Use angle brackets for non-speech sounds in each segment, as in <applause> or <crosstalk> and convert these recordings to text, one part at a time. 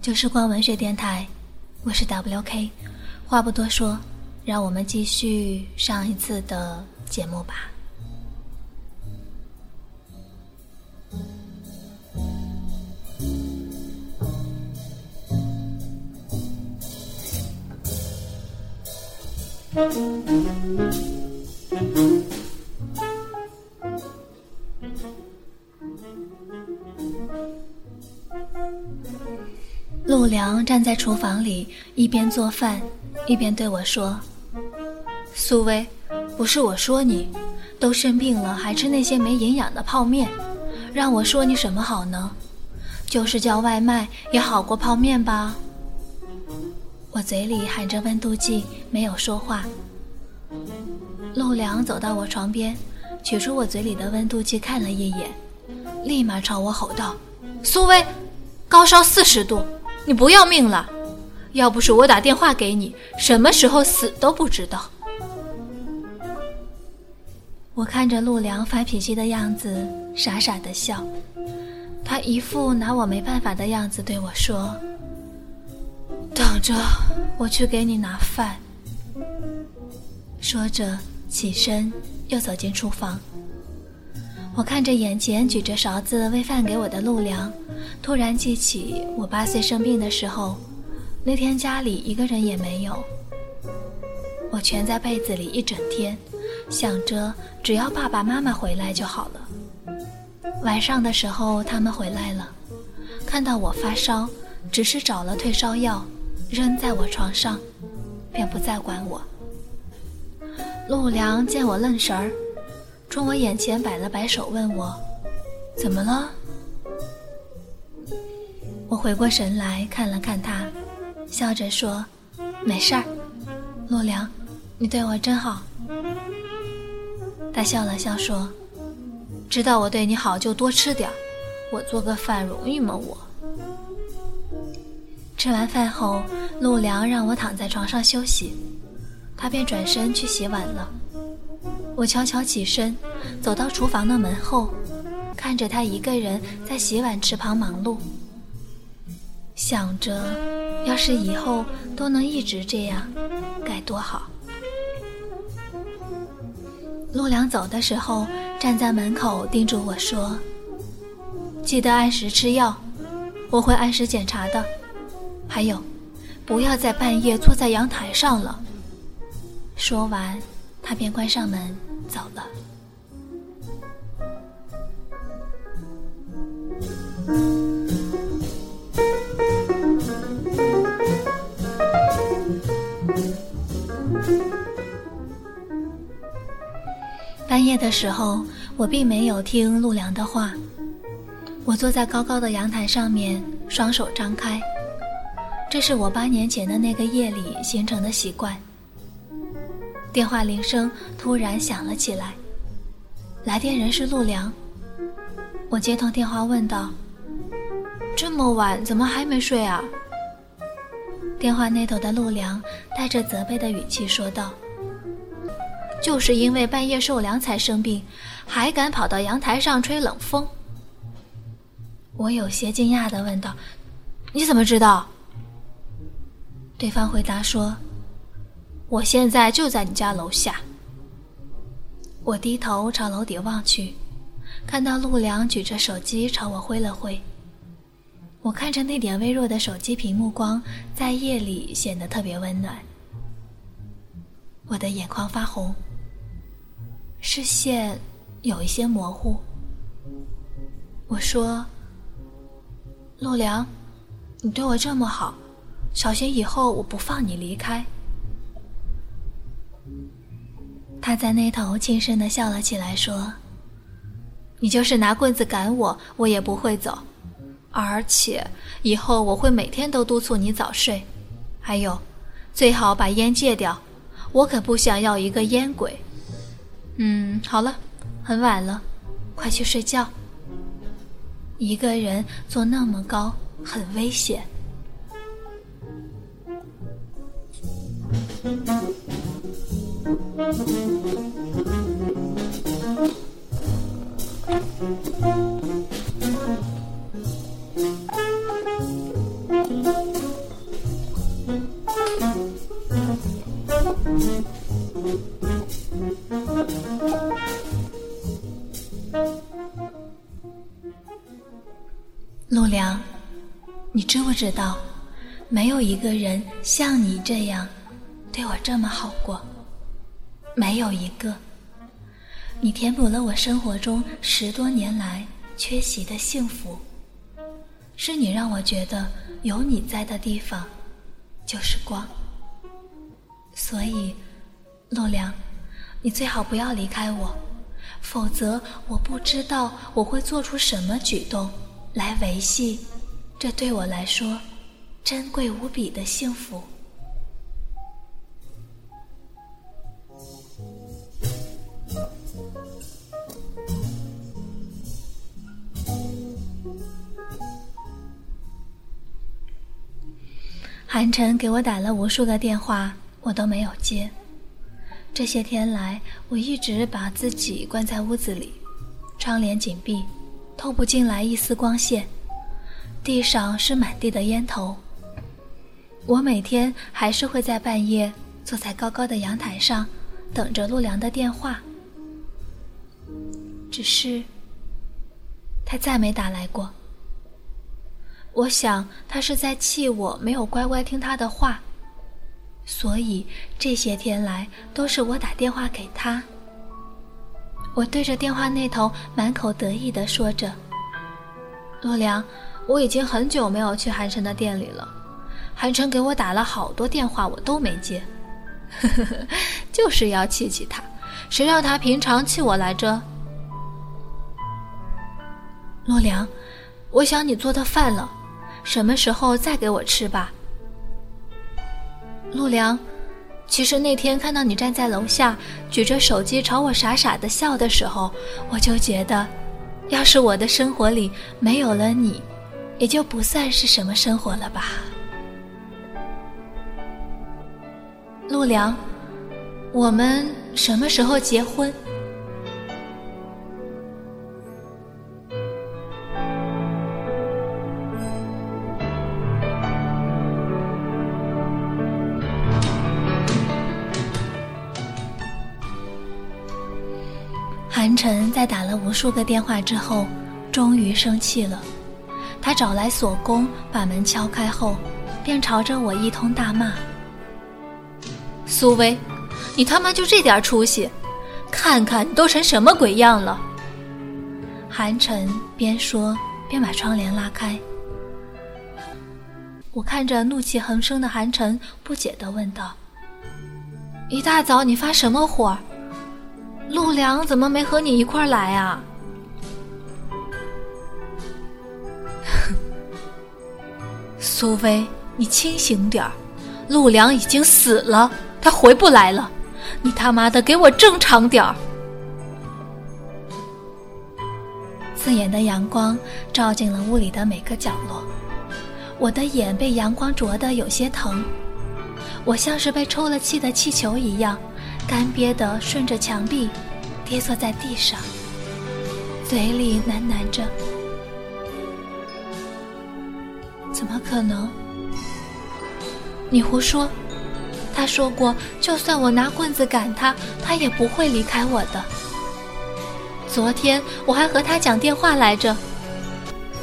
就是光文学电台，我是 WK。话不多说，让我们继续上一次的节目吧。陆良站在厨房里，一边做饭，一边对我说：“苏薇，不是我说你，都生病了还吃那些没营养的泡面，让我说你什么好呢？就是叫外卖也好过泡面吧。”我嘴里含着温度计，没有说话。陆良走到我床边，取出我嘴里的温度计看了一眼，立马朝我吼道：“苏薇，高烧四十度！”你不要命了？要不是我打电话给你，什么时候死都不知道。我看着陆良发脾气的样子，傻傻的笑。他一副拿我没办法的样子对我说：“等着，我去给你拿饭。”说着起身又走进厨房。我看着眼前举着勺子喂饭给我的陆良。突然记起我八岁生病的时候，那天家里一个人也没有，我蜷在被子里一整天，想着只要爸爸妈妈回来就好了。晚上的时候他们回来了，看到我发烧，只是找了退烧药扔在我床上，便不再管我。陆良见我愣神儿，冲我眼前摆了摆手，问我：“怎么了？”我回过神来看了看他，笑着说：“没事儿，陆良，你对我真好。”他笑了笑说：“知道我对你好就多吃点儿，我做个饭容易吗？我。”吃完饭后，陆良让我躺在床上休息，他便转身去洗碗了。我悄悄起身，走到厨房的门后，看着他一个人在洗碗池旁忙碌。想着，要是以后都能一直这样，该多好。陆良走的时候，站在门口叮嘱我说：“记得按时吃药，我会按时检查的。还有，不要在半夜坐在阳台上了。”说完，他便关上门走了。半夜的时候，我并没有听陆良的话。我坐在高高的阳台上面，双手张开。这是我八年前的那个夜里形成的习惯。电话铃声突然响了起来，来电人是陆良。我接通电话问道：“这么晚怎么还没睡啊？”电话那头的陆良带着责备的语气说道。就是因为半夜受凉才生病，还敢跑到阳台上吹冷风。我有些惊讶的问道：“你怎么知道？”对方回答说：“我现在就在你家楼下。”我低头朝楼底望去，看到陆良举着手机朝我挥了挥。我看着那点微弱的手机屏幕光，在夜里显得特别温暖。我的眼眶发红。视线有一些模糊。我说：“陆良，你对我这么好，小心以后我不放你离开。”他在那头轻声的笑了起来，说：“你就是拿棍子赶我，我也不会走。而且以后我会每天都督促你早睡。还有，最好把烟戒掉，我可不想要一个烟鬼。”嗯，好了，很晚了，快去睡觉。一个人坐那么高，很危险。陆良你知不知道没有一个人像你这样对我这么好过。有一个。你填补了我生活中十多年来缺席的幸福，是你让我觉得有你在的地方就是光。所以，陆良，你最好不要离开我，否则我不知道我会做出什么举动来维系。这对我来说，珍贵无比的幸福。韩晨给我打了无数个电话，我都没有接。这些天来，我一直把自己关在屋子里，窗帘紧闭，透不进来一丝光线。地上是满地的烟头。我每天还是会在半夜坐在高高的阳台上，等着陆良的电话。只是，他再没打来过。我想他是在气我没有乖乖听他的话，所以这些天来都是我打电话给他。我对着电话那头满口得意地说着：“洛良。”我已经很久没有去韩晨的店里了，韩晨给我打了好多电话，我都没接，呵呵呵就是要气气他，谁让他平常气我来着？洛良，我想你做的饭了，什么时候再给我吃吧？陆良，其实那天看到你站在楼下，举着手机朝我傻傻的笑的时候，我就觉得，要是我的生活里没有了你。也就不算是什么生活了吧，陆良，我们什么时候结婚？数个电话之后，终于生气了。他找来锁工，把门敲开后，便朝着我一通大骂：“苏薇，你他妈就这点出息？看看你都成什么鬼样了！”韩晨边说边把窗帘拉开。我看着怒气横生的韩晨，不解地问道：“一大早你发什么火？陆良怎么没和你一块来啊？”苏薇，你清醒点儿，陆良已经死了，他回不来了，你他妈的给我正常点儿！刺眼的阳光照进了屋里的每个角落，我的眼被阳光灼得有些疼，我像是被抽了气的气球一样，干瘪的顺着墙壁跌坐在地上，嘴里喃喃着。怎么可能？你胡说！他说过，就算我拿棍子赶他，他也不会离开我的。昨天我还和他讲电话来着，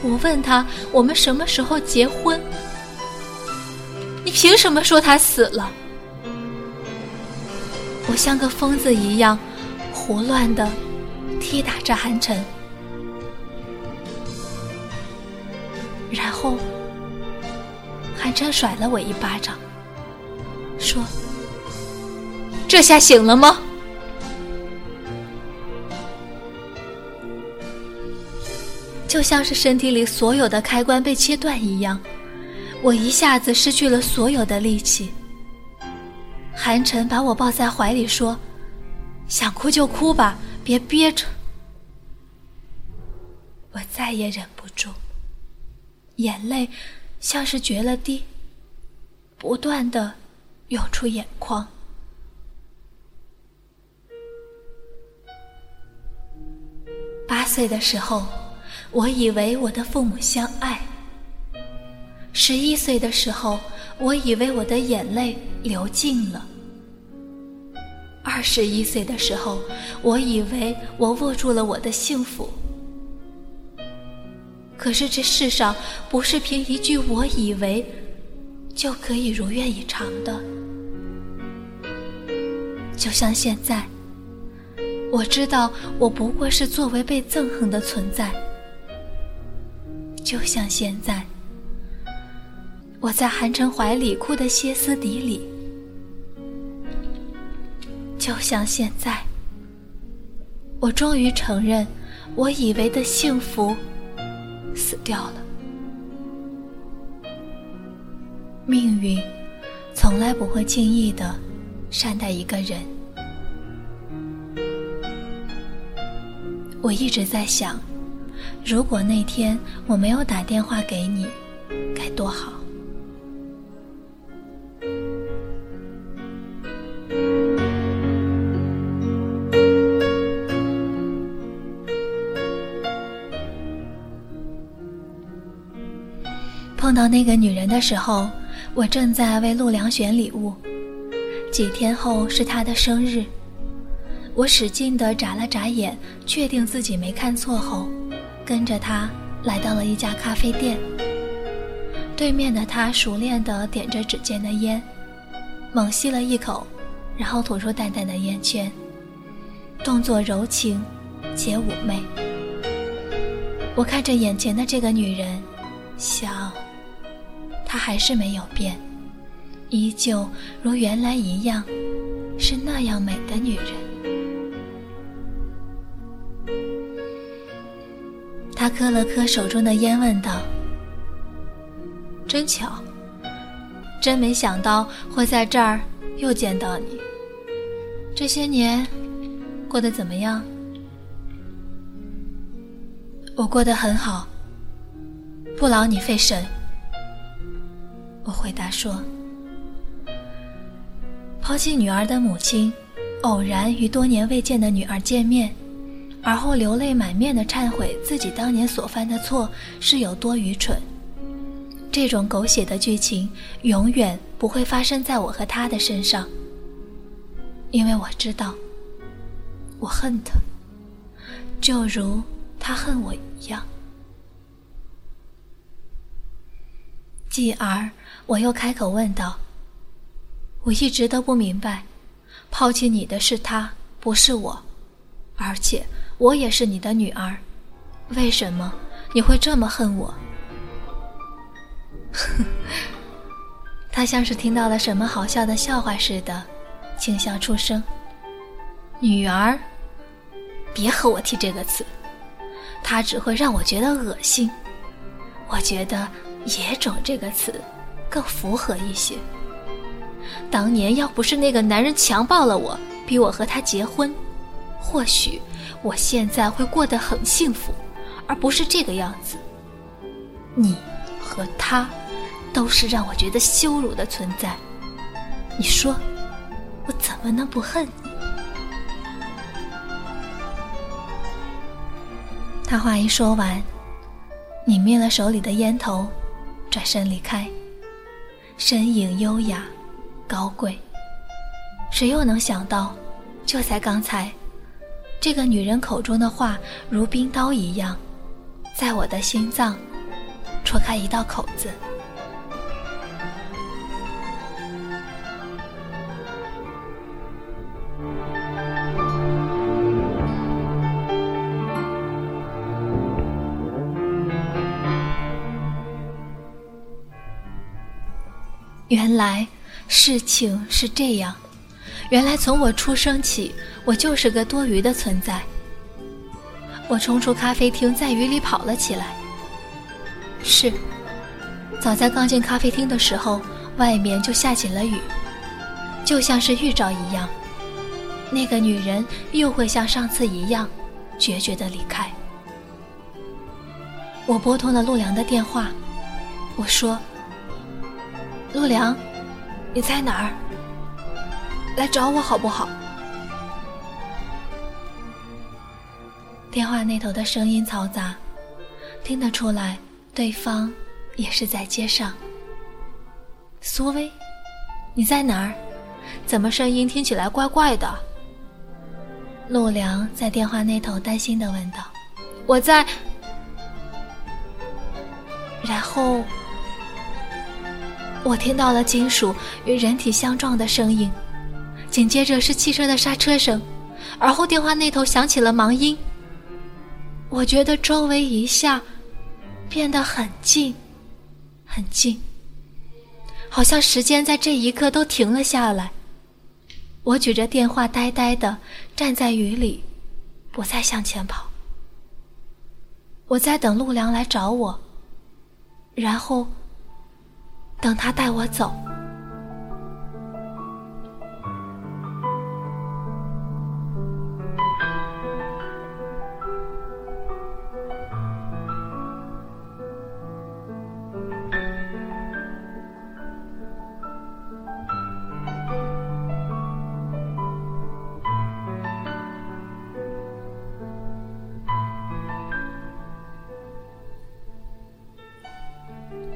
我问他我们什么时候结婚。你凭什么说他死了？我像个疯子一样，胡乱的踢打着韩晨，然后。韩琛甩了我一巴掌，说：“这下醒了吗？”就像是身体里所有的开关被切断一样，我一下子失去了所有的力气。韩晨把我抱在怀里说：“想哭就哭吧，别憋着。”我再也忍不住，眼泪。像是决了堤，不断的涌出眼眶。八岁的时候，我以为我的父母相爱；十一岁的时候，我以为我的眼泪流尽了；二十一岁的时候，我以为我握住了我的幸福。可是这世上不是凭一句“我以为”就可以如愿以偿的。就像现在，我知道我不过是作为被憎恨的存在。就像现在，我在韩城怀里哭得歇斯底里。就像现在，我终于承认，我以为的幸福。死掉了。命运从来不会轻易的善待一个人。我一直在想，如果那天我没有打电话给你，该多好。碰到那个女人的时候，我正在为陆良选礼物。几天后是她的生日，我使劲地眨了眨眼，确定自己没看错后，跟着她来到了一家咖啡店。对面的她熟练地点着指尖的烟，猛吸了一口，然后吐出淡淡的烟圈，动作柔情且妩媚。我看着眼前的这个女人，想。她还是没有变，依旧如原来一样，是那样美的女人。他磕了磕手中的烟，问道：“真巧，真没想到会在这儿又见到你。这些年过得怎么样？”我过得很好，不劳你费神。我回答说：“抛弃女儿的母亲，偶然与多年未见的女儿见面，而后流泪满面的忏悔自己当年所犯的错是有多愚蠢。这种狗血的剧情永远不会发生在我和他的身上，因为我知道，我恨他，就如他恨我一样。”继而，我又开口问道：“我一直都不明白，抛弃你的是他，不是我，而且我也是你的女儿，为什么你会这么恨我？” <laughs> 他像是听到了什么好笑的笑话似的，轻笑出声：“女儿，别和我提这个词，它只会让我觉得恶心。我觉得。”野种这个词更符合一些。当年要不是那个男人强暴了我，逼我和他结婚，或许我现在会过得很幸福，而不是这个样子。你和他都是让我觉得羞辱的存在。你说，我怎么能不恨你？他话一说完，你灭了手里的烟头。转身离开，身影优雅、高贵。谁又能想到，就在刚才，这个女人口中的话如冰刀一样，在我的心脏戳开一道口子。原来事情是这样，原来从我出生起，我就是个多余的存在。我冲出咖啡厅，在雨里跑了起来。是，早在刚进咖啡厅的时候，外面就下起了雨，就像是预兆一样，那个女人又会像上次一样，决绝的离开。我拨通了陆良的电话，我说。陆良，你在哪儿？来找我好不好？电话那头的声音嘈杂，听得出来对方也是在街上。苏薇，你在哪儿？怎么声音听起来怪怪的？陆良在电话那头担心的问道：“我在。”然后我听到了金属与人体相撞的声音，紧接着是汽车的刹车声，而后电话那头响起了忙音。我觉得周围一下变得很静，很静，好像时间在这一刻都停了下来。我举着电话，呆呆的站在雨里，不再向前跑。我在等陆良来找我，然后等他带我走。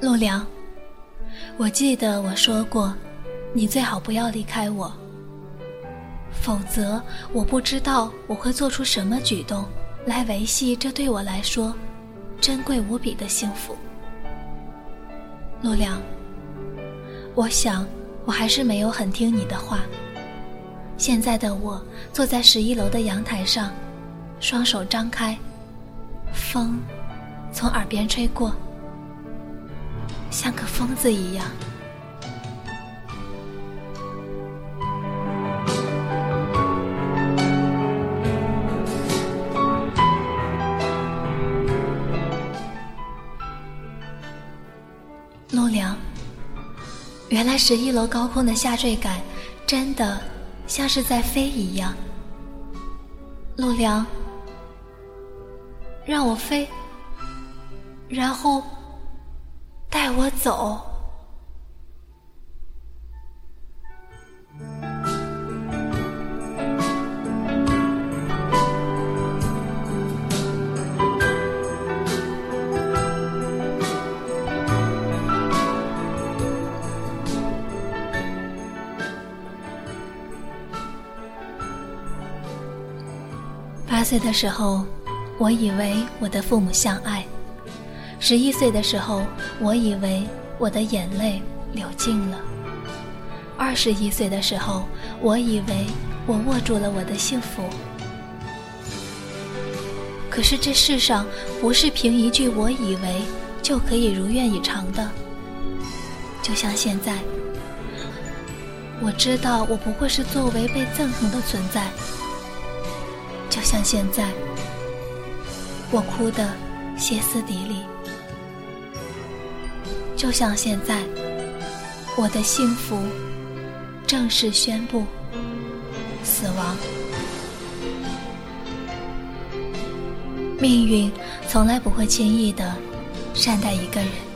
陆良，我记得我说过，你最好不要离开我，否则我不知道我会做出什么举动来维系这对我来说珍贵无比的幸福。陆良，我想我还是没有很听你的话。现在的我坐在十一楼的阳台上，双手张开，风从耳边吹过。像个疯子一样，陆良。原来十一楼高空的下坠感，真的像是在飞一样。陆良，让我飞，然后。带我走。八岁的时候，我以为我的父母相爱。十一岁的时候，我以为我的眼泪流尽了；二十一岁的时候，我以为我握住了我的幸福。可是这世上不是凭一句“我以为”就可以如愿以偿的。就像现在，我知道我不过是作为被憎恨的存在。就像现在，我哭得歇斯底里。就像现在，我的幸福正式宣布死亡。命运从来不会轻易的善待一个人。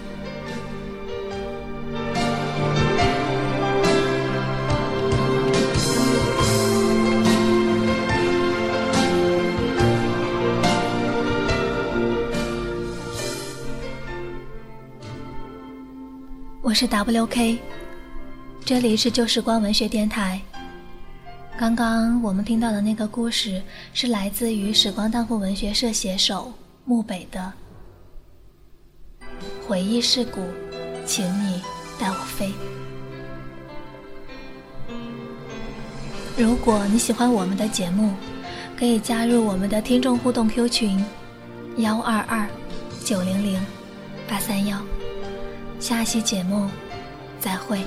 我是 WK，这里是旧时光文学电台。刚刚我们听到的那个故事是来自于时光当铺文学社写手木北的回忆是谷，请你带我飞。如果你喜欢我们的节目，可以加入我们的听众互动 Q 群：幺二二九零零八三幺。下期节目，再会。